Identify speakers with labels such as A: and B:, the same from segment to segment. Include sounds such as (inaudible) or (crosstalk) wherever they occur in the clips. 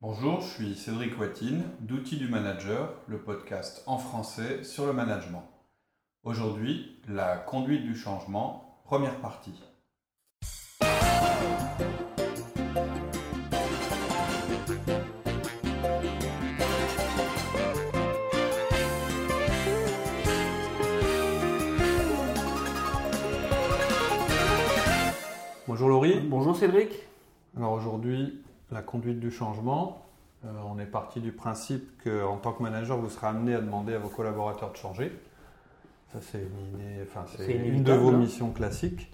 A: Bonjour, je suis Cédric Watine d'Outils du Manager, le podcast en français sur le management. Aujourd'hui, la conduite du changement, première partie. Bonjour Laurie.
B: Bonjour Cédric.
A: Alors aujourd'hui, la conduite du changement. Euh, on est parti du principe qu'en tant que manager, vous serez amené à demander à vos collaborateurs de changer. Ça, c'est une, enfin, c'est une de vos missions classiques.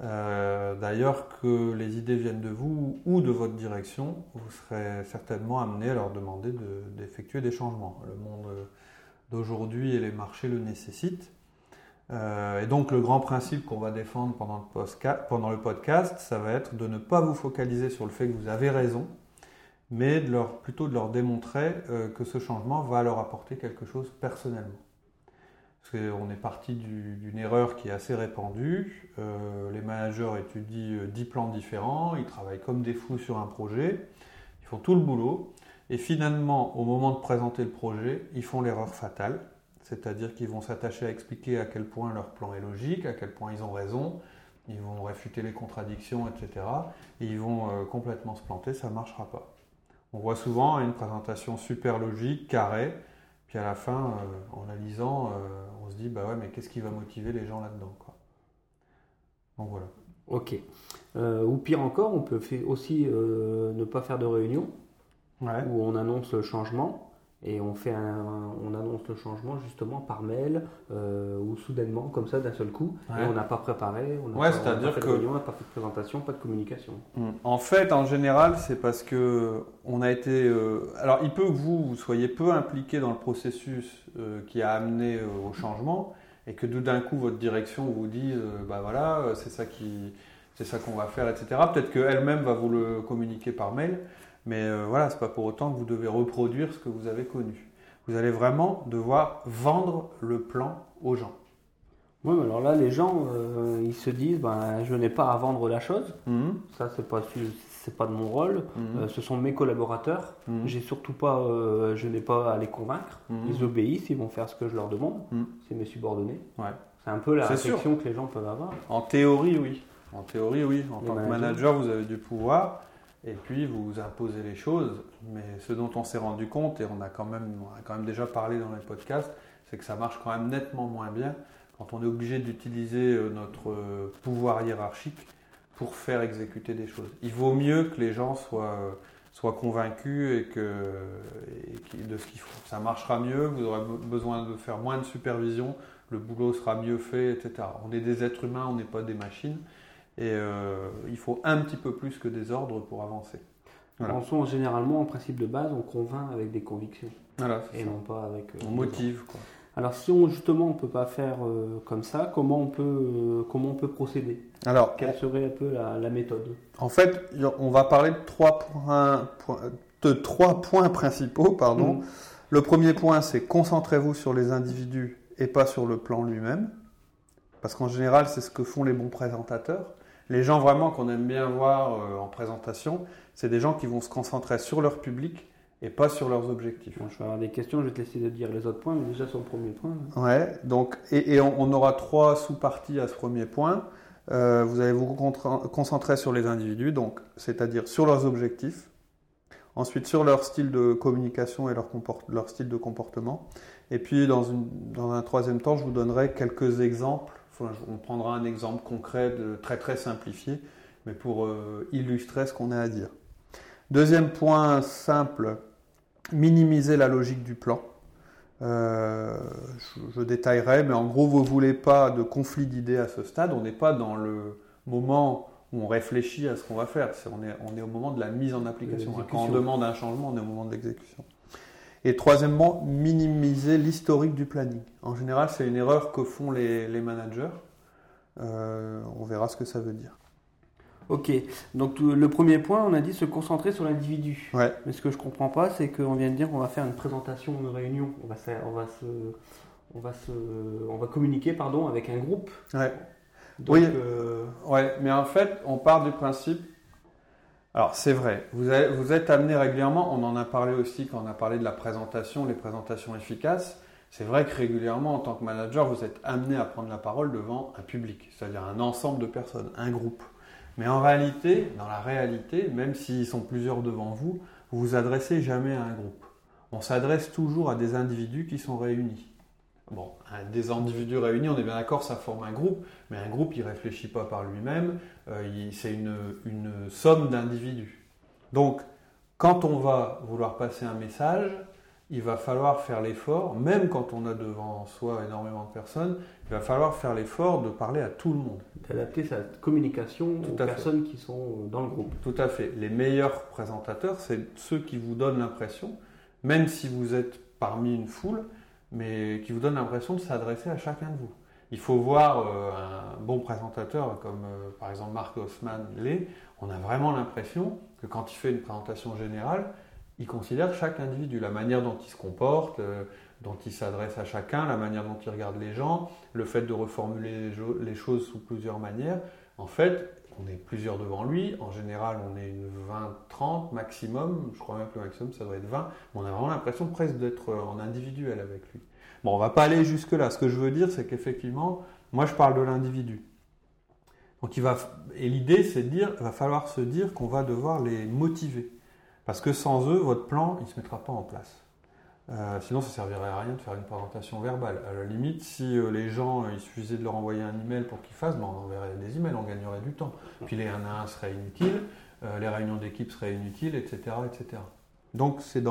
A: Euh, d'ailleurs, que les idées viennent de vous ou de votre direction, vous serez certainement amené à leur demander d'effectuer des changements. Le monde d'aujourd'hui et les marchés le nécessitent. Euh, et donc le grand principe qu'on va défendre pendant le, podcast, ça va être de ne pas vous focaliser sur le fait que vous avez raison, mais plutôt de leur démontrer euh, que ce changement va leur apporter quelque chose personnellement. Parce qu'on est parti d'une erreur qui est assez répandue. Euh, les managers étudient 10 plans différents, ils travaillent comme des fous sur un projet, ils font tout le boulot, et finalement, au moment de présenter le projet, ils font l'erreur fatale c'est-à-dire qu'ils vont s'attacher à expliquer à quel point leur plan est logique, à quel point ils ont raison, ils vont réfuter les contradictions, etc. Et ils vont euh, complètement se planter, ça ne marchera pas. On voit souvent une présentation super logique, carrée, puis à la fin, euh, en la lisant, euh, on se dit, bah ouais, mais qu'est-ce qui va motiver les gens là-dedans Donc voilà.
B: Ok. ou pire encore, on peut aussi ne pas faire de réunion, où on annonce le changement, et on fait on annonce le changement justement par mail euh, ou soudainement comme ça d'un seul coup. Et on n'a pas préparé on n'a pas, fait de réunion, on n'a pas fait de présentation pas de communication.
A: Hmm. en fait en général c'est parce que on a été euh, alors il peut que vous, vous soyez peu impliqué dans le processus euh, qui a amené au changement et que tout d'un coup votre direction vous dise bah voilà c'est ça qui c'est ça qu'on va faire etc peut-être qu'elle-même va vous le communiquer par mail mais euh, voilà, c'est pas pour autant que vous devez reproduire ce que vous avez connu. Vous allez vraiment devoir vendre le plan aux gens.
B: Oui, mais alors là, les gens, euh, ils se disent, ben, je n'ai pas à vendre la chose. Mhm. Ça, c'est pas c'est pas de mon rôle. Mhm. Euh, ce sont mes collaborateurs. Mhm. J'ai surtout pas, je n'ai pas à les convaincre. Ils obéissent, ils vont faire ce que je leur demande. C'est mes subordonnés. Ouais. C'est un peu la réflexion que les gens peuvent avoir.
A: En théorie, oui. En théorie, oui. En tant que manager, vous avez du pouvoir et puis vous imposez les choses. Mais ce dont on s'est rendu compte, et on a, quand même, quand même déjà parlé dans les podcasts, c'est que ça marche quand même nettement moins bien quand on est obligé d'utiliser euh, notre euh, pouvoir hiérarchique pour faire exécuter des choses. Il vaut mieux que les gens soient, soient convaincus et que, de ce qu'ils font. Ça marchera mieux, vous aurez besoin de faire moins de supervision, le boulot sera mieux fait, etc. On est des êtres humains, on n'est pas des machines. Et euh, il faut un petit peu plus que des ordres pour avancer.
B: Voilà. généralement, en principe de base, on convainc avec des convictions. Voilà, et non pas avec.
A: Euh, on motive. Quoi.
B: Alors, si on, justement on ne peut pas faire euh, comme ça, comment on peut, comment on peut procéder? Alors, Quelle serait un peu la, méthode?
A: En fait, on va parler de trois points, de trois points principaux. Pardon. Mmh. Le premier point, c'est concentrez-vous sur les individus et pas sur le plan lui-même. Parce qu'en général, c'est ce que font les bons présentateurs. Les gens vraiment qu'on aime bien voir euh, en présentation, c'est des gens qui vont se concentrer sur leur public et pas sur leurs objectifs.
B: je vais avoir des questions, je vais te laisser de dire les autres points, mais déjà sur le premier point.
A: Ouais, donc, et, on, aura trois sous-parties à ce premier point. Euh, vous allez vous concentrer sur les individus, donc c'est-à-dire sur leurs objectifs, ensuite sur leur style de communication et leur, leur style de comportement, et puis dans, une, dans un troisième temps, je vous donnerai quelques exemples on prendra un exemple concret de, très très simplifié, mais pour euh, illustrer ce qu'on a à dire. Deuxième point simple, minimiser la logique du plan. Euh, je, détaillerai, mais en gros, vous ne voulez pas de conflit d'idées à ce stade. On n'est pas dans le moment où on réfléchit à ce qu'on va faire. on, est, on est au moment de la mise en application. Quand on demande un changement, on est au moment de l'exécution. Et troisièmement, minimiser l'historique du planning. En général, c'est une erreur que font les, managers. Euh, on verra ce que ça veut dire.
B: Ok, donc le premier point, on a dit se concentrer sur l'individu. Ouais. Mais ce que je ne comprends pas, c'est qu'on vient de dire qu'on va faire une présentation, une réunion. On va, on va, se, on va, se, on va communiquer pardon, avec un groupe.
A: Ouais. oui, euh, ouais, mais en fait, on part du principe Alors c'est vrai, vous, êtes amené régulièrement, on en a parlé aussi quand on a parlé de la présentation, les présentations efficaces. C'est vrai que régulièrement, en tant que manager, vous êtes amené à prendre la parole devant un public, c'est-à-dire un ensemble de personnes, un groupe. Mais en réalité, dans la réalité, même s'ils sont plusieurs devant vous, vous vous adressez jamais à un groupe. On s'adresse toujours à des individus qui sont réunis. Bon, des individus réunis, on est bien d'accord, ça forme un groupe, mais un groupe, il ne réfléchit pas par lui-même, euh, c'est une, une, somme d'individus. Donc, quand on va vouloir passer un message, il va falloir faire l'effort, même quand on a devant soi énormément de personnes, il va falloir faire l'effort de parler à tout le monde.
B: D'adapter sa communication aux personnes qui sont dans le groupe.
A: Tout à fait. Les meilleurs présentateurs, c'est ceux qui vous donnent l'impression, même si vous êtes parmi une foule, mais qui vous donne l'impression de s'adresser à chacun de vous. Il faut voir euh, un bon présentateur comme euh, par exemple Marc Haussmann l'est, on a vraiment l'impression que quand il fait une présentation générale, il considère chaque individu, la manière dont il se comporte, euh, dont il s'adresse à chacun, la manière dont il regarde les gens, le fait de reformuler les choses sous plusieurs manières. En fait, on est plusieurs devant lui. En général, on est une 20-30 maximum. Je crois même que le maximum, ça doit être 20. on a vraiment l'impression presque d'être en individuel avec lui. Bon, on va pas aller jusque-là. Ce que je veux dire, c'est qu'effectivement, moi, je parle de l'individu. Donc, il va, et l'idée, c'est de dire, il va falloir se dire qu'on va devoir les motiver. Parce que sans eux, votre plan, il ne se mettra pas en place. Euh, sinon, ça ne servirait à rien de faire une présentation verbale. À la limite, si euh, les gens, euh, il suffisait de leur envoyer un email pour qu'ils fassent, ben, on enverrait des emails, on gagnerait du temps. Puis les 1 à 1 seraient inutiles, les réunions d'équipe seraient inutiles, etc. etc. Donc, c'est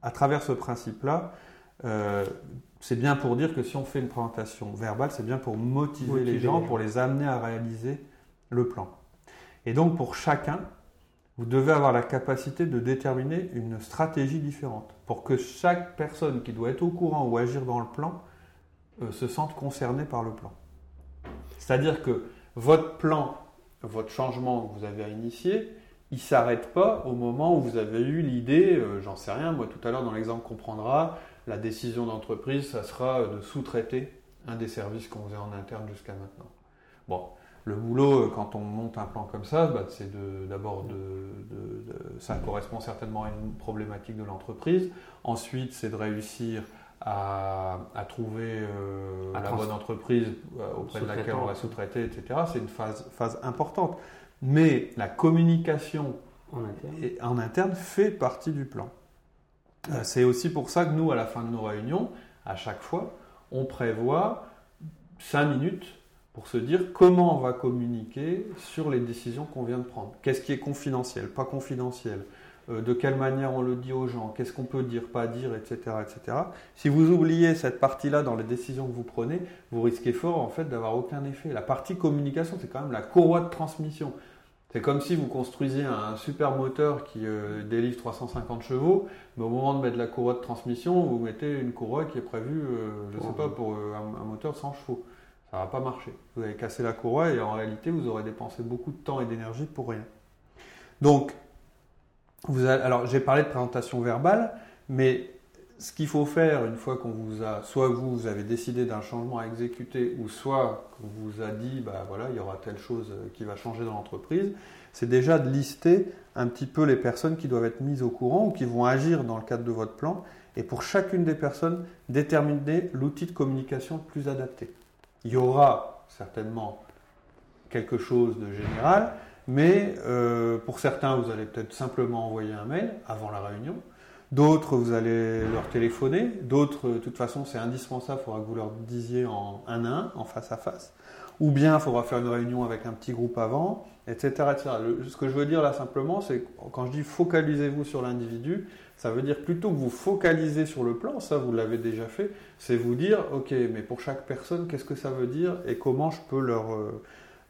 A: à travers ce principe-là, c'est bien pour dire que si on fait une présentation verbale, c'est bien pour motiver les gens, pour les amener à réaliser le plan. Et donc, pour chacun, vous devez avoir la capacité de déterminer une stratégie différente pour que chaque personne qui doit être au courant ou agir dans le plan euh, se sente concernée par le plan. C'est-à-dire que votre plan, votre changement que vous avez à initier, il ne s'arrête pas au moment où vous avez eu l'idée, euh, j'en sais rien, moi tout à l'heure dans l'exemple qu'on prendra, la décision d'entreprise, ça sera de sous-traiter un des services qu'on faisait en interne jusqu'à maintenant. Bon, le boulot, euh, quand on monte un plan comme ça, bah, c'est d'abord de, ça correspond certainement à une problématique de l'entreprise. Ensuite, c'est de réussir à, trouver euh, la bonne entreprise euh, auprès de laquelle on va sous-traiter, etc. C'est une phase, phase importante. Mais la communication en interne. fait partie du plan. c'est aussi pour ça que nous, à la fin de nos réunions, à chaque fois, on prévoit 5 minutes pour se dire comment on va communiquer sur les décisions qu'on vient de prendre. Qu'est-ce qui est confidentiel, pas confidentiel, euh, de quelle manière on le dit aux gens, qu'est-ce qu'on peut dire, pas dire, etc., etc. Si vous oubliez cette partie-là dans les décisions que vous prenez, vous risquez fort en fait d'avoir aucun effet. La partie communication, c'est quand même la courroie de transmission. C'est comme si vous construisiez un super moteur qui euh, délivre 350 chevaux, mais au moment de mettre la courroie de transmission, vous mettez une courroie qui est prévue, euh, je ne sais pas, pour un, un moteur sans chevaux ça va pas marcher. Vous avez cassé la courroie et en réalité, vous aurez dépensé beaucoup de temps et d'énergie pour rien. Donc, vous alors j'ai parlé de présentation verbale, mais ce qu'il faut faire une fois qu'on vous a, soit vous, vous avez décidé d'un changement à exécuter, ou soit qu'on vous a dit, bah voilà, il y aura telle chose qui va changer dans l'entreprise, c'est déjà de lister un petit peu les personnes qui doivent être mises au courant ou qui vont agir dans le cadre de votre plan, et pour chacune des personnes, déterminer l'outil de communication le plus adapté. Il y aura certainement quelque chose de général, mais euh, pour certains, vous allez peut-être simplement envoyer un mail avant la réunion. D'autres, vous allez leur téléphoner. D'autres, de toute façon, c'est indispensable, il faudra que vous leur disiez en un à un, en face à face. Ou bien, il faudra faire une réunion avec un petit groupe avant, etc. etc. ce que je veux dire là simplement, c'est quand je dis focalisez-vous sur l'individu, ça veut dire plutôt que vous focalisez sur le plan, ça vous l'avez déjà fait, c'est vous dire, ok, mais pour chaque personne, qu'est-ce que ça veut dire et comment je peux leur, euh,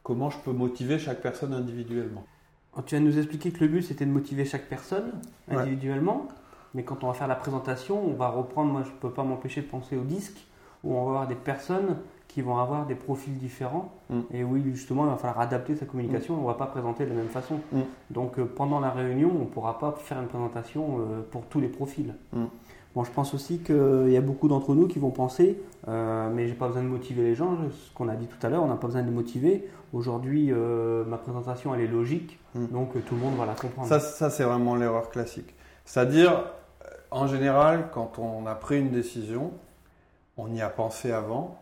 A: comment je peux motiver chaque personne individuellement.
B: Tu viens de nous expliquer que le but c'était de motiver chaque personne individuellement, mais quand on va faire la présentation, on va reprendre, moi je ne peux pas m'empêcher de penser au disque, où on va avoir des personnes qui vont avoir des profils différents mm. et oui justement il va falloir adapter sa communication, mm. on ne va pas présenter de la même façon. Mm. Donc euh, pendant la réunion, on ne pourra pas faire une présentation euh, pour tous les profils. Bon, je pense aussi qu'il y a beaucoup d'entre nous qui vont penser, euh, mais j'ai pas besoin de motiver les gens, ce qu'on a dit tout à l'heure, on n'a pas besoin de les motiver. Aujourd'hui, euh, ma présentation, elle est logique, donc tout le monde va la comprendre.
A: Ça, ça c'est vraiment l'erreur classique. C'est-à-dire, en général, quand on a pris une décision, on y a pensé avant,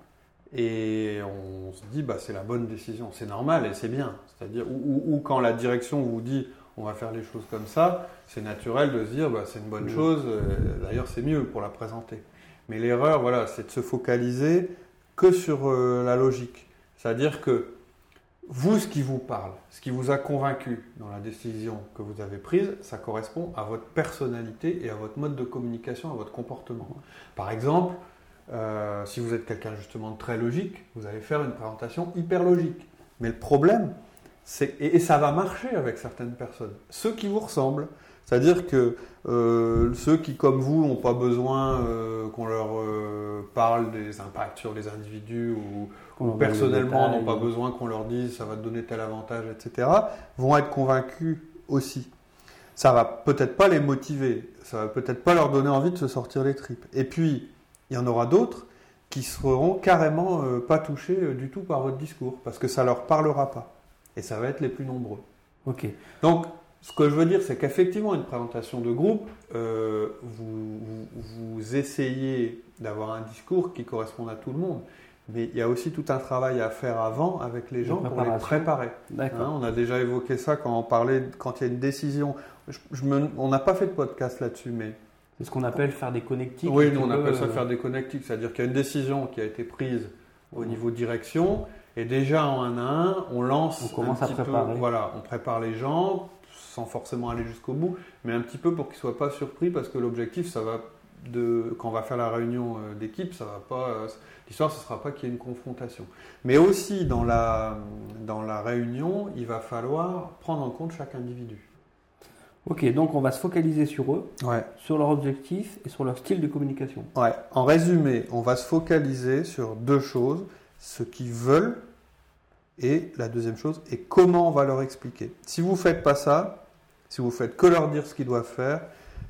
A: et on se dit bah c'est la bonne décision, c'est normal et c'est bien. C'est-à-dire ou, quand la direction vous dit on va faire les choses comme ça, c'est naturel de se dire bah, c'est une bonne chose. Euh, d'ailleurs c'est mieux pour la présenter. Mais l'erreur voilà c'est de se focaliser que sur euh, la logique. C'est-à-dire que vous, ce qui vous parle, ce qui vous a convaincu dans la décision que vous avez prise, ça correspond à votre personnalité et à votre mode de communication, à votre comportement. Par exemple, euh, si vous êtes quelqu'un justement de très logique, vous allez faire une présentation hyper logique. Mais le problème, c'est et, ça va marcher avec certaines personnes, ceux qui vous ressemblent. C'est-à-dire que euh, ceux qui, comme vous, n'ont pas besoin euh, qu'on leur parle des impacts sur les individus ou, personnellement n'ont pas besoin qu'on leur dise ça va te donner tel avantage, etc., vont être convaincus aussi. Ça va peut-être pas les motiver, ça va peut-être pas leur donner envie de se sortir les tripes. Et puis, il y en aura d'autres qui seront carrément euh, pas touchés euh, du tout par votre discours, parce que ça leur parlera pas. Et ça va être les plus nombreux.
B: Ok.
A: Donc, ce que je veux dire, c'est qu'effectivement, une présentation de groupe, euh, vous, vous, essayez d'avoir un discours qui corresponde à tout le monde. Mais il y a aussi tout un travail à faire avant avec les gens pour les préparer. Hein, on a déjà évoqué ça quand on parlait, quand il y a une décision. on n'a pas fait de podcast là-dessus, mais
B: c'est ce qu'on appelle faire des connectiques.
A: Oui, nous on appelle ça euh, faire des connectiques, c'est-à-dire qu'il y a une décision qui a été prise au niveau direction, et déjà en un à un, on lance.
B: On commence à préparer.
A: voilà, on prépare les gens sans forcément aller jusqu'au bout, mais un petit peu pour qu'ils ne soient pas surpris, parce que l'objectif, ça va de quand on va faire la réunion euh, d'équipe, ça va pas. Euh, l'histoire, ce ne sera pas qu'il y ait une confrontation. Mais aussi dans la, dans la réunion, il va falloir prendre en compte chaque individu.
B: Ok, donc on va se focaliser sur eux, sur leur objectif et sur leur style de communication.
A: Ouais. En résumé, on va se focaliser sur deux choses ce qu'ils veulent et la deuxième chose et comment on va leur expliquer. Si vous ne faites pas ça, si vous faites que leur dire ce qu'ils doivent faire,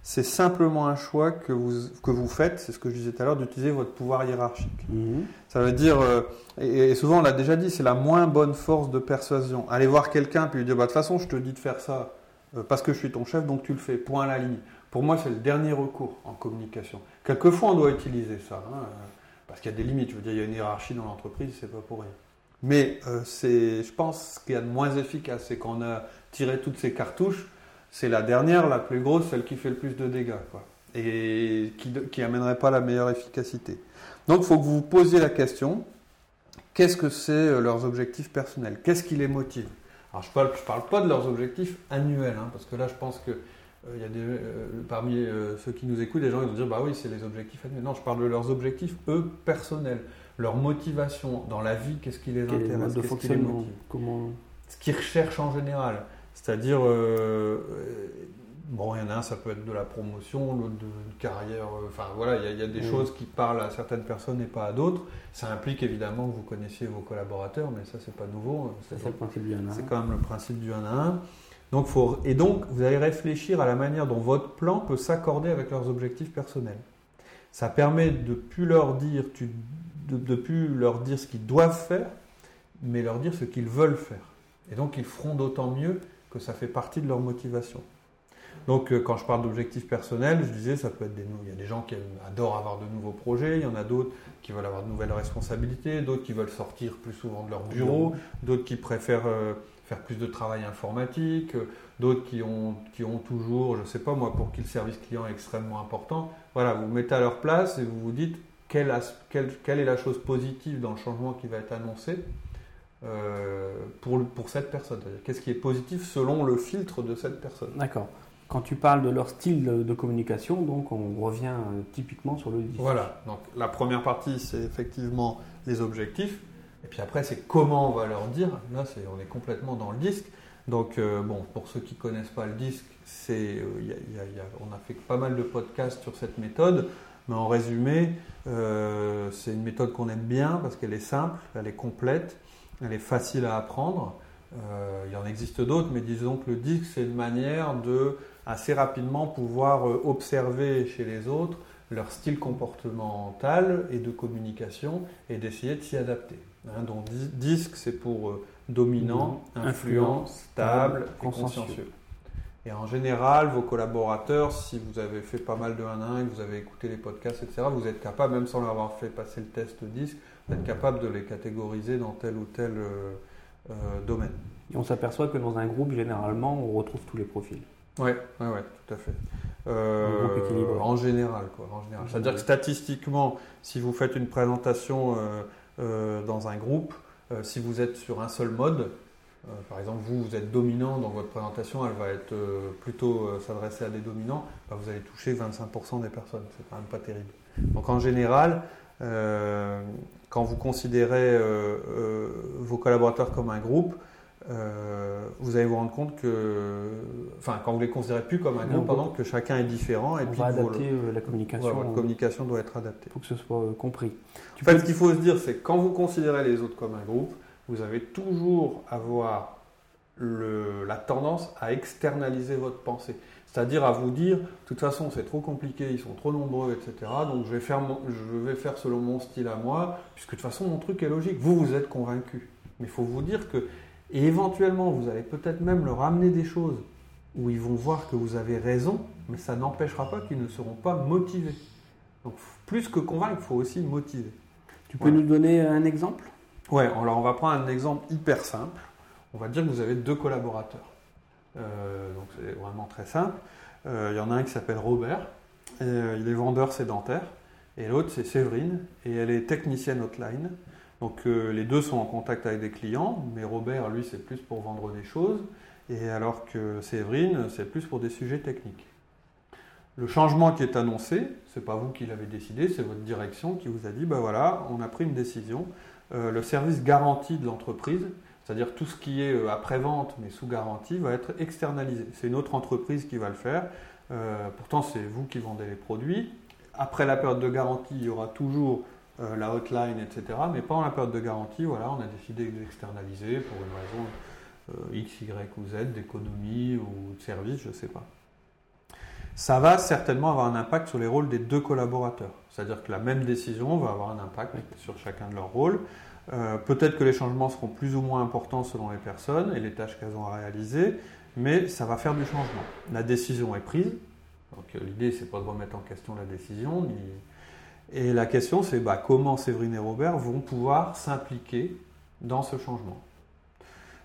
A: c'est simplement un choix que vous, que vous faites, c'est ce que je disais tout à l'heure, d'utiliser votre pouvoir hiérarchique. Mhm. Ça veut dire, euh, et, souvent on l'a déjà dit, c'est la moins bonne force de persuasion. Aller voir quelqu'un puis lui dire, bah, de toute façon, je te dis de faire ça, parce que je suis ton chef, donc tu le fais, point à la ligne. Pour moi, c'est le dernier recours en communication. Quelquefois, on doit utiliser ça, hein, euh, parce qu'il y a des limites. Je veux dire, il y a une hiérarchie dans l'entreprise, c'est pas pour rien. Mais euh, c'est, je pense, ce qu'il y a de moins efficace, c'est qu'on a tiré toutes ces cartouches. C'est la dernière, la plus grosse, celle qui fait le plus de dégâts, quoi, et qui n'amènerait pas la meilleure efficacité. Donc, il faut que vous vous posiez la question qu'est-ce que c'est leurs objectifs personnels? Qu'est-ce qui les motive? Alors je ne parle, je parle pas de leurs objectifs annuels, hein, parce que là je pense que euh, y a des, euh, parmi euh, ceux qui nous écoutent, des gens qui vont dire bah oui c'est les objectifs annuels. Non, je parle de leurs objectifs eux personnels, leur motivation dans la vie, qu'est-ce qui les intéresse,
B: qu'est-ce qui les motive, comment...
A: ce qu'ils recherchent en général. C'est-à-dire Bon, il y en a un, ça peut être de la promotion, l'autre de, carrière. Euh, enfin, voilà, il y a, des choses qui parlent à certaines personnes et pas à d'autres. Ça implique évidemment que vous connaissiez vos collaborateurs, mais ça, c'est pas nouveau.
B: C'est le principe du 1
A: C'est quand même le principe du 1 à 1. Donc, faut, et donc, vous allez réfléchir à la manière dont votre plan peut s'accorder avec leurs objectifs personnels. Ça permet de plus leur dire, de, de plus leur dire ce qu'ils doivent faire, mais leur dire ce qu'ils veulent faire. Et donc, ils feront d'autant mieux que ça fait partie de leur motivation. Donc, euh, quand je parle d'objectifs personnels, je disais, ça peut être des. Il y a des gens qui adorent avoir de nouveaux projets, il y en a d'autres qui veulent avoir de nouvelles responsabilités, d'autres qui veulent sortir plus souvent de leur bureau, d'autres qui préfèrent euh, faire plus de travail informatique, euh, d'autres qui ont, qui ont toujours, je ne sais pas moi, pour qui le service client est extrêmement important. Voilà, vous, vous mettez à leur place et vous vous dites quelle, quelle, est la chose positive dans le changement qui va être annoncé. pour, pour cette personne? Qu'est-ce qui est positif selon le filtre de cette personne?
B: D'accord. Quand tu parles de leur style de, communication, donc on revient euh, typiquement sur le disque.
A: Voilà, donc la première partie, c'est effectivement les objectifs. Et puis après, c'est comment on va leur dire. Là, on est complètement dans le disque. Donc, euh, bon, pour ceux qui ne connaissent pas le disque, euh, on a fait pas mal de podcasts sur cette méthode. Mais en résumé, c'est une méthode qu'on aime bien parce qu'elle est simple, elle est complète, elle est facile à apprendre. il y en existe d'autres, mais disons que le disque, c'est une manière de assez rapidement pouvoir observer chez les autres leur style comportemental et de communication et d'essayer de s'y adapter. Hein, donc disque, c'est pour euh, dominant, influent, stable et consciencieux. Et en général, vos collaborateurs, si vous avez fait pas mal de 1 à 1 et que vous avez écouté les podcasts, etc., vous êtes capable, même sans leur avoir fait passer le test disque, vous êtes capable de les catégoriser dans tel ou tel euh, euh, domaine.
B: Et on s'aperçoit que dans un groupe, généralement, on retrouve tous les profils.
A: Oui, ouais, ouais, tout à fait. Euh, en général, quoi. En général. C'est-à-dire que statistiquement, si vous faites une présentation euh, euh, dans un groupe, si vous êtes sur un seul mode, par exemple, vous, vous êtes dominant, donc votre présentation, elle va être plutôt s'adresser à des dominants, bah, vous allez toucher 25% des personnes. C'est quand même pas terrible. Donc en général, quand vous considérez vos collaborateurs comme un groupe, euh, vous allez vous rendre compte que, enfin, quand vous les considérez plus comme un groupe, pendant que chacun est différent,
B: et on puis va adapter euh, la communication.
A: votre communication doit être adaptée.
B: Pour que ce soit euh, compris.
A: En fait, ce qu'il faut se dire, c'est que quand vous considérez les autres comme un groupe, vous avez toujours avoir le, la tendance à externaliser votre pensée. C'est-à-dire à vous dire, de toute façon, c'est trop compliqué, ils sont trop nombreux, etc. Donc je vais, faire je vais faire selon mon style à moi, puisque de toute façon, mon truc est logique. Vous, vous êtes convaincu. Mais il faut vous dire que et éventuellement, vous allez peut-être même leur amener des choses où ils vont voir que vous avez raison, mais ça n'empêchera pas qu'ils ne seront pas motivés. Donc plus que convaincre, il faut aussi motiver.
B: Tu peux nous donner un exemple?
A: Ouais, alors on va prendre un exemple hyper simple. On va dire que vous avez deux collaborateurs. Euh, donc c'est vraiment très simple. Euh, il y en a un qui s'appelle Robert, euh, il est vendeur sédentaire, et l'autre c'est Séverine, et elle est technicienne hotline. Donc euh, les deux sont en contact avec des clients, mais Robert, lui, c'est plus pour vendre des choses, et alors que Séverine, c'est plus pour des sujets techniques. Le changement qui est annoncé, c'est pas vous qui l'avez décidé, c'est votre direction qui vous a dit, ben voilà, on a pris une décision. Euh, le service garanti de l'entreprise, c'est-à-dire tout ce qui est euh, après-vente mais sous garantie, va être externalisé. C'est une autre entreprise qui va le faire. pourtant, c'est vous qui vendez les produits. Après la période de garantie, il y aura toujours euh, la hotline, etc. Mais pendant la période de garantie, voilà, on a décidé d'externaliser pour une raison euh, X, Y ou Z, d'économie ou de service, je ne sais pas. Ça va certainement avoir un impact sur les rôles des deux collaborateurs. C'est-à-dire que la même décision va avoir un impact sur chacun de leurs rôles. Euh, peut-être que les changements seront plus ou moins importants selon les personnes et les tâches qu'elles ont à réaliser, mais ça va faire du changement. La décision est prise. Donc l'idée, c'est pas de remettre en question la décision, et la question, c'est bah, comment Séverine et Robert vont pouvoir s'impliquer dans ce changement.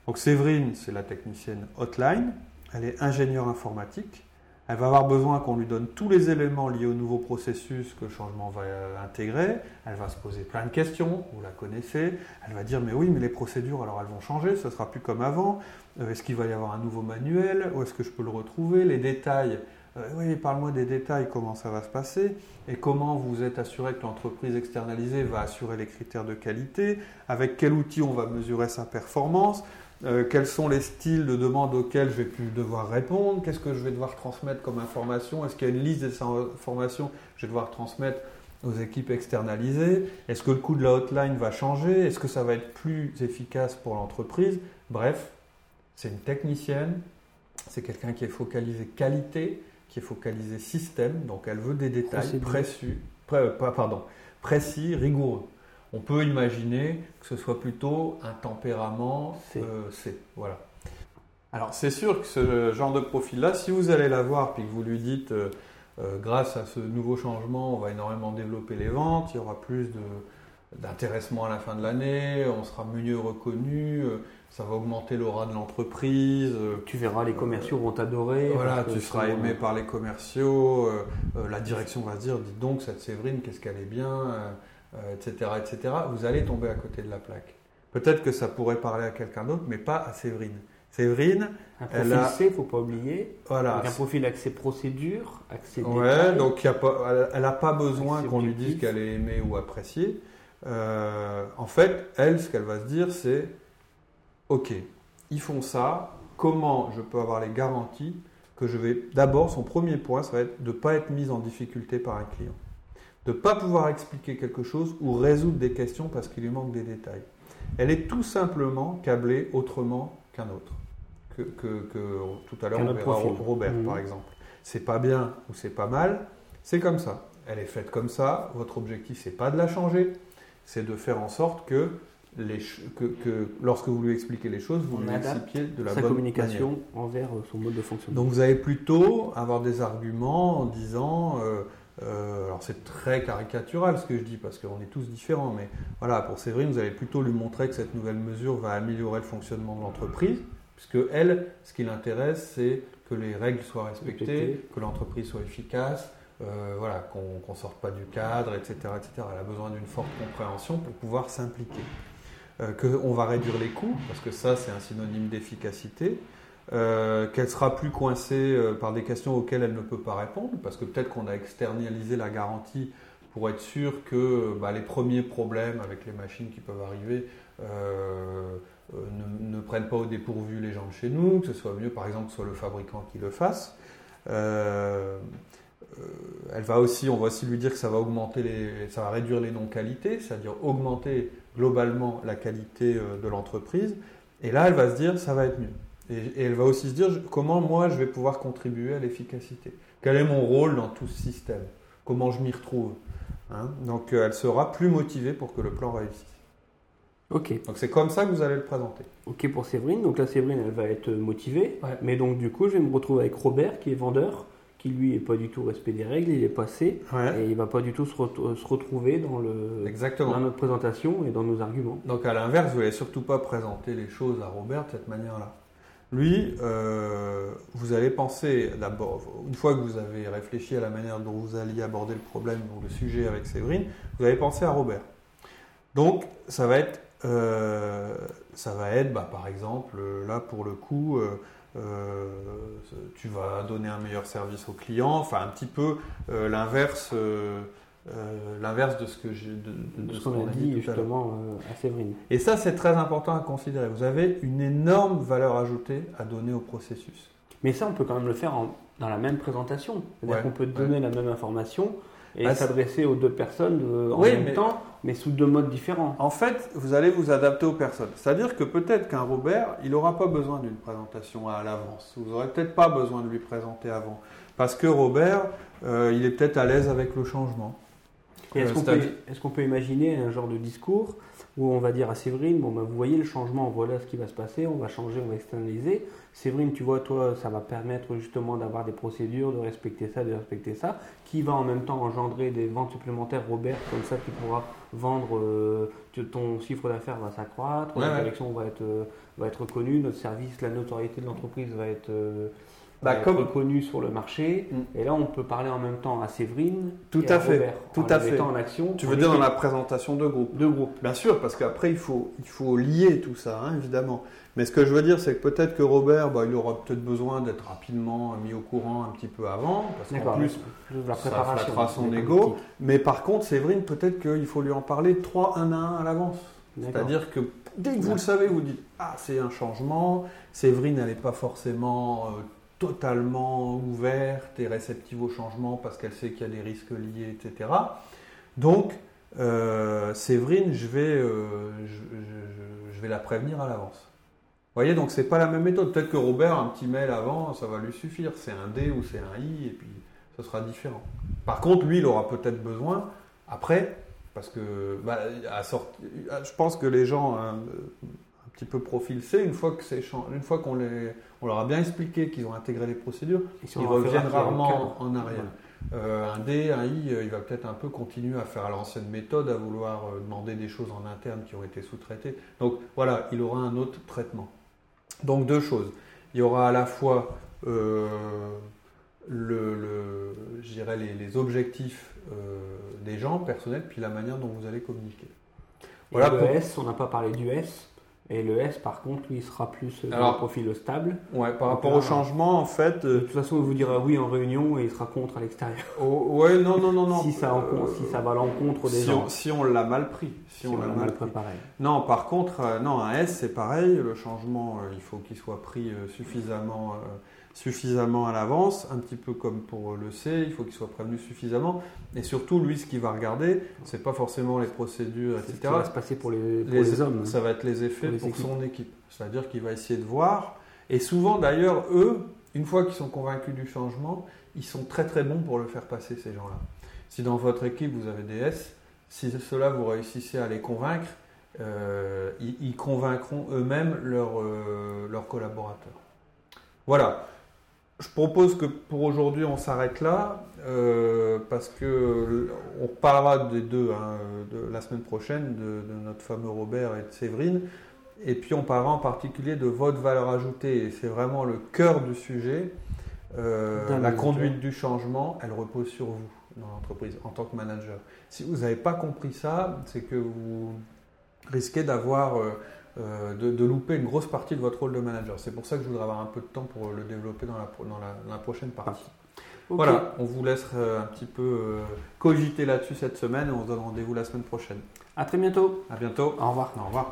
A: Donc Séverine, c'est la technicienne hotline, elle est ingénieure informatique, elle va avoir besoin qu'on lui donne tous les éléments liés au nouveau processus que le changement va intégrer. Elle va se poser plein de questions, vous la connaissez. Elle va dire mais oui, mais les procédures alors elles vont changer, ce sera plus comme avant. Euh, est-ce qu'il va y avoir un nouveau manuel? Où est-ce que je peux le retrouver? Les détails, euh, oui, parle-moi des détails, comment ça va se passer et comment vous êtes assuré que l'entreprise externalisée va assurer les critères de qualité, avec quel outil on va mesurer sa performance, euh, quels sont les styles de demande auxquels je vais plus devoir répondre, qu'est-ce que je vais devoir transmettre comme information, est-ce qu'il y a une liste des informations que je vais devoir transmettre aux équipes externalisées, est-ce que le coût de la hotline va changer, est-ce que ça va être plus efficace pour l'entreprise, bref, c'est une technicienne, c'est quelqu'un qui est focalisé qualité, qui est focalisé système, donc elle veut des détails précis, euh, pardon, précis, rigoureux. On peut imaginer que ce soit plutôt un tempérament C. Euh, voilà. Alors c'est sûr que ce genre de profil-là, si vous allez l'avoir puis que vous lui dites, euh, grâce à ce nouveau changement, on va énormément développer les ventes, il y aura plus d'intéressement à la fin de l'année, on sera mieux reconnu, ça va augmenter l'aura de l'entreprise. Euh,
B: tu verras, les commerciaux vont t'adorer.
A: Voilà, tu seras aimé par les commerciaux. Euh, euh, la direction va se dire, dis donc, cette Séverine, qu'est-ce qu'elle est bien, etc., etc. Vous allez tomber à côté de la plaque. Peut-être que ça pourrait parler à quelqu'un d'autre, mais pas à Séverine. Séverine,
B: un profil elle C, faut pas oublier. Voilà. un profil accès procédure, accès
A: Ouais, donc y a pas, elle n'a pas besoin qu'on lui dise qu'elle est aimée ou appréciée. En fait, elle, ce qu'elle va se dire, c'est ok, ils font ça, comment je peux avoir les garanties que je vais... D'abord, son premier point, ça va être de ne pas être mise en difficulté par un client. de ne pas pouvoir expliquer quelque chose ou résoudre des questions parce qu'il lui manque des détails. Elle est tout simplement câblée autrement qu'un autre. Que, tout à l'heure on verra Robert mmh. par exemple. C'est pas bien ou c'est pas mal, c'est comme ça. Elle est faite comme ça. Votre objectif c'est pas de la changer, c'est de faire en sorte que que, lorsque vous lui expliquez les choses, vous lui expliquiez de la
B: sa communication envers euh, son mode de fonctionnement.
A: Donc vous allez plutôt avoir des arguments en disant, euh, euh, alors c'est très caricatural ce que je dis parce qu'on est tous différents, mais voilà, pour Séverine, vous allez plutôt lui montrer que cette nouvelle mesure va améliorer le fonctionnement de l'entreprise, puisque elle, ce qui l'intéresse, c'est que les règles soient respectées, que l'entreprise soit efficace, voilà, qu'on ne sorte pas du cadre, etc., etc. Elle a besoin d'une forte compréhension pour pouvoir s'impliquer. Euh, qu'on va réduire les coûts, parce que ça c'est un synonyme d'efficacité, euh, qu'elle sera plus coincée euh, par des questions auxquelles elle ne peut pas répondre, parce que peut-être qu'on a externalisé la garantie pour être sûr que bah, les premiers problèmes avec les machines qui peuvent arriver ne, prennent pas au dépourvu les gens de chez nous, que ce soit mieux par exemple que ce soit le fabricant qui le fasse. Elle va aussi, on va aussi lui dire que ça va augmenter les, ça va réduire les non-qualités, c'est-à-dire augmenter globalement la qualité euh, de l'entreprise. Et là, elle va se dire, ça va être mieux. Et, elle va aussi se dire, comment moi, je vais pouvoir contribuer à l'efficacité? Quel est mon rôle dans tout ce système? Comment je m'y retrouve? Hein? Donc, euh, elle sera plus motivée pour que le plan réussisse.
B: Ok.
A: Donc c'est comme ça que vous allez le présenter.
B: Ok pour Séverine. Donc là Séverine elle va être motivée. Mais donc du coup je vais me retrouver avec Robert qui est vendeur qui lui est pas du tout respect des règles, il est passé et il va pas du tout se, retrouver dans, le,
A: Exactement.
B: notre présentation et dans nos arguments.
A: Donc à l'inverse, vous n'allez surtout pas présenter les choses à Robert de cette manière-là. Lui, euh, vous allez penser d'abord, une fois que vous avez réfléchi à la manière dont vous alliez aborder le problème ou le sujet avec Séverine, vous allez penser à Robert. Donc ça va être, euh, ça va être bah, par exemple, là pour le coup, euh, euh, tu vas donner un meilleur service au client, enfin un petit peu euh, l'inverse. Euh, l'inverse de ce que j'ai
B: de, ce qu'on a dit justement à Séverine.
A: Et ça, c'est très important à considérer. Vous avez une énorme valeur ajoutée à donner au processus.
B: Mais ça, on peut quand même le faire dans la même présentation. C'est-à-dire qu'on peut donner la même information et bah, s'adresser aux deux personnes en même temps, mais sous deux modes différents.
A: En fait, vous allez vous adapter aux personnes. C'est-à-dire que peut-être qu'un Robert, il n'aura pas besoin d'une présentation à l'avance. Vous n'aurez peut-être pas besoin de lui présenter avant. Parce que Robert, euh, il est peut-être à l'aise avec le changement.
B: Est-ce qu'on peut, peut, imaginer un genre de discours où on va dire à Séverine, bon, ben, vous voyez le changement, voilà ce qui va se passer, on va changer, on va externaliser. Séverine, tu vois, toi, ça va permettre justement d'avoir des procédures, de respecter ça, de respecter ça, qui va en même temps engendrer des ventes supplémentaires, Robert, comme ça tu pourras vendre, euh, ton chiffre d'affaires va s'accroître, la direction va être, euh, va être reconnue, notre service, la notoriété de l'entreprise va être... Euh, bah, comme connu sur le marché. Mm. Et là, on peut parler en même temps à Séverine.
A: Tout à fait. tout à fait.
B: En action.
A: Tu veux dire dans la présentation de groupe
B: De groupe.
A: Bien sûr, parce qu'après, il faut, il faut lier tout ça, hein, évidemment. Mais ce que je veux dire, c'est que peut-être que Robert, bah, il aura peut-être besoin d'être rapidement mis au courant un petit peu avant, parce qu'en plus, la ça flattera son ego. Mais par contre, Séverine, peut-être qu'il faut lui en parler 3 un à un à l'avance. C'est-à-dire que dès que vous le savez, vous dites Ah, c'est un changement. Séverine, elle n'est pas forcément euh, totalement ouverte et réceptive au changement parce qu'elle sait qu'il y a des risques liés, etc. Donc, euh, Séverine, je vais, euh, je, vais la prévenir à l'avance. Vous voyez, donc c'est pas la même méthode. Peut-être que Robert, un petit mail avant, ça va lui suffire. C'est un D ou c'est un I, et puis ce sera différent. Par contre, lui, il aura peut-être besoin, après, parce que bah, à je pense que les gens, hein, petit peu profil C, une fois que c'est une fois qu'on les, on leur a bien expliqué qu'ils ont intégré les procédures, ils reviennent rarement en, arrière. Euh, un D, un I, euh, il va peut-être un peu continuer à faire à l'ancienne méthode, à vouloir euh, demander des choses en interne qui ont été sous-traitées. Donc voilà, il aura un autre traitement. Donc deux choses. Il y aura à la fois le, le, les, les, objectifs des gens personnels, puis la manière dont vous allez communiquer.
B: Voilà le S, on n'a pas parlé du S. Et le S, par contre, lui, il sera plus euh, un profil stable.
A: Ouais, par rapport au changement, en fait.
B: Euh, de toute façon, il vous dira oui en réunion et il sera contre à l'extérieur.
A: Oh, ouais, non, non, non, non. (laughs)
B: si, ça, si ça va à l'encontre des
A: si
B: gens.
A: On, si on l'a mal pris.
B: Si, on, l'a mal, préparé.
A: Non, par contre, euh, non, un S, c'est pareil. Le changement, il faut qu'il soit pris suffisamment suffisamment à l'avance, un petit peu comme pour le C, il faut qu'il soit prévenu suffisamment. Et surtout, lui, ce qu'il va regarder, c'est pas forcément les procédures, etc.
B: Ce qui va se passer pour les, hommes.
A: Ça va être les effets pour, son équipe. C'est-à-dire qu'il va essayer de voir. Et souvent, d'ailleurs, eux, une fois qu'ils sont convaincus du changement, ils sont très très bons pour le faire passer, ces gens-là. Si dans votre équipe, vous avez des S, si cela vous réussissez à les convaincre, euh, ils, convaincront eux-mêmes euh, leurs collaborateurs. Voilà. Je propose que pour aujourd'hui on s'arrête là euh, parce que on parlera des deux hein, de la semaine prochaine de, notre fameux Robert et de Séverine et puis on parlera en particulier de votre valeur ajoutée et c'est vraiment le cœur du sujet. la conduite du changement, elle repose sur vous dans l'entreprise en tant que manager. Si vous n'avez pas compris ça, c'est que vous risquez d'avoir euh, euh, de, louper une grosse partie de votre rôle de manager. C'est pour ça que je voudrais avoir un peu de temps pour le développer dans la, dans la, prochaine partie. Voilà, on vous laisse euh, un petit peu cogiter là-dessus cette semaine et on se donne rendez-vous la semaine prochaine.
B: À très bientôt.
A: À bientôt.
B: Au revoir.
A: Au revoir.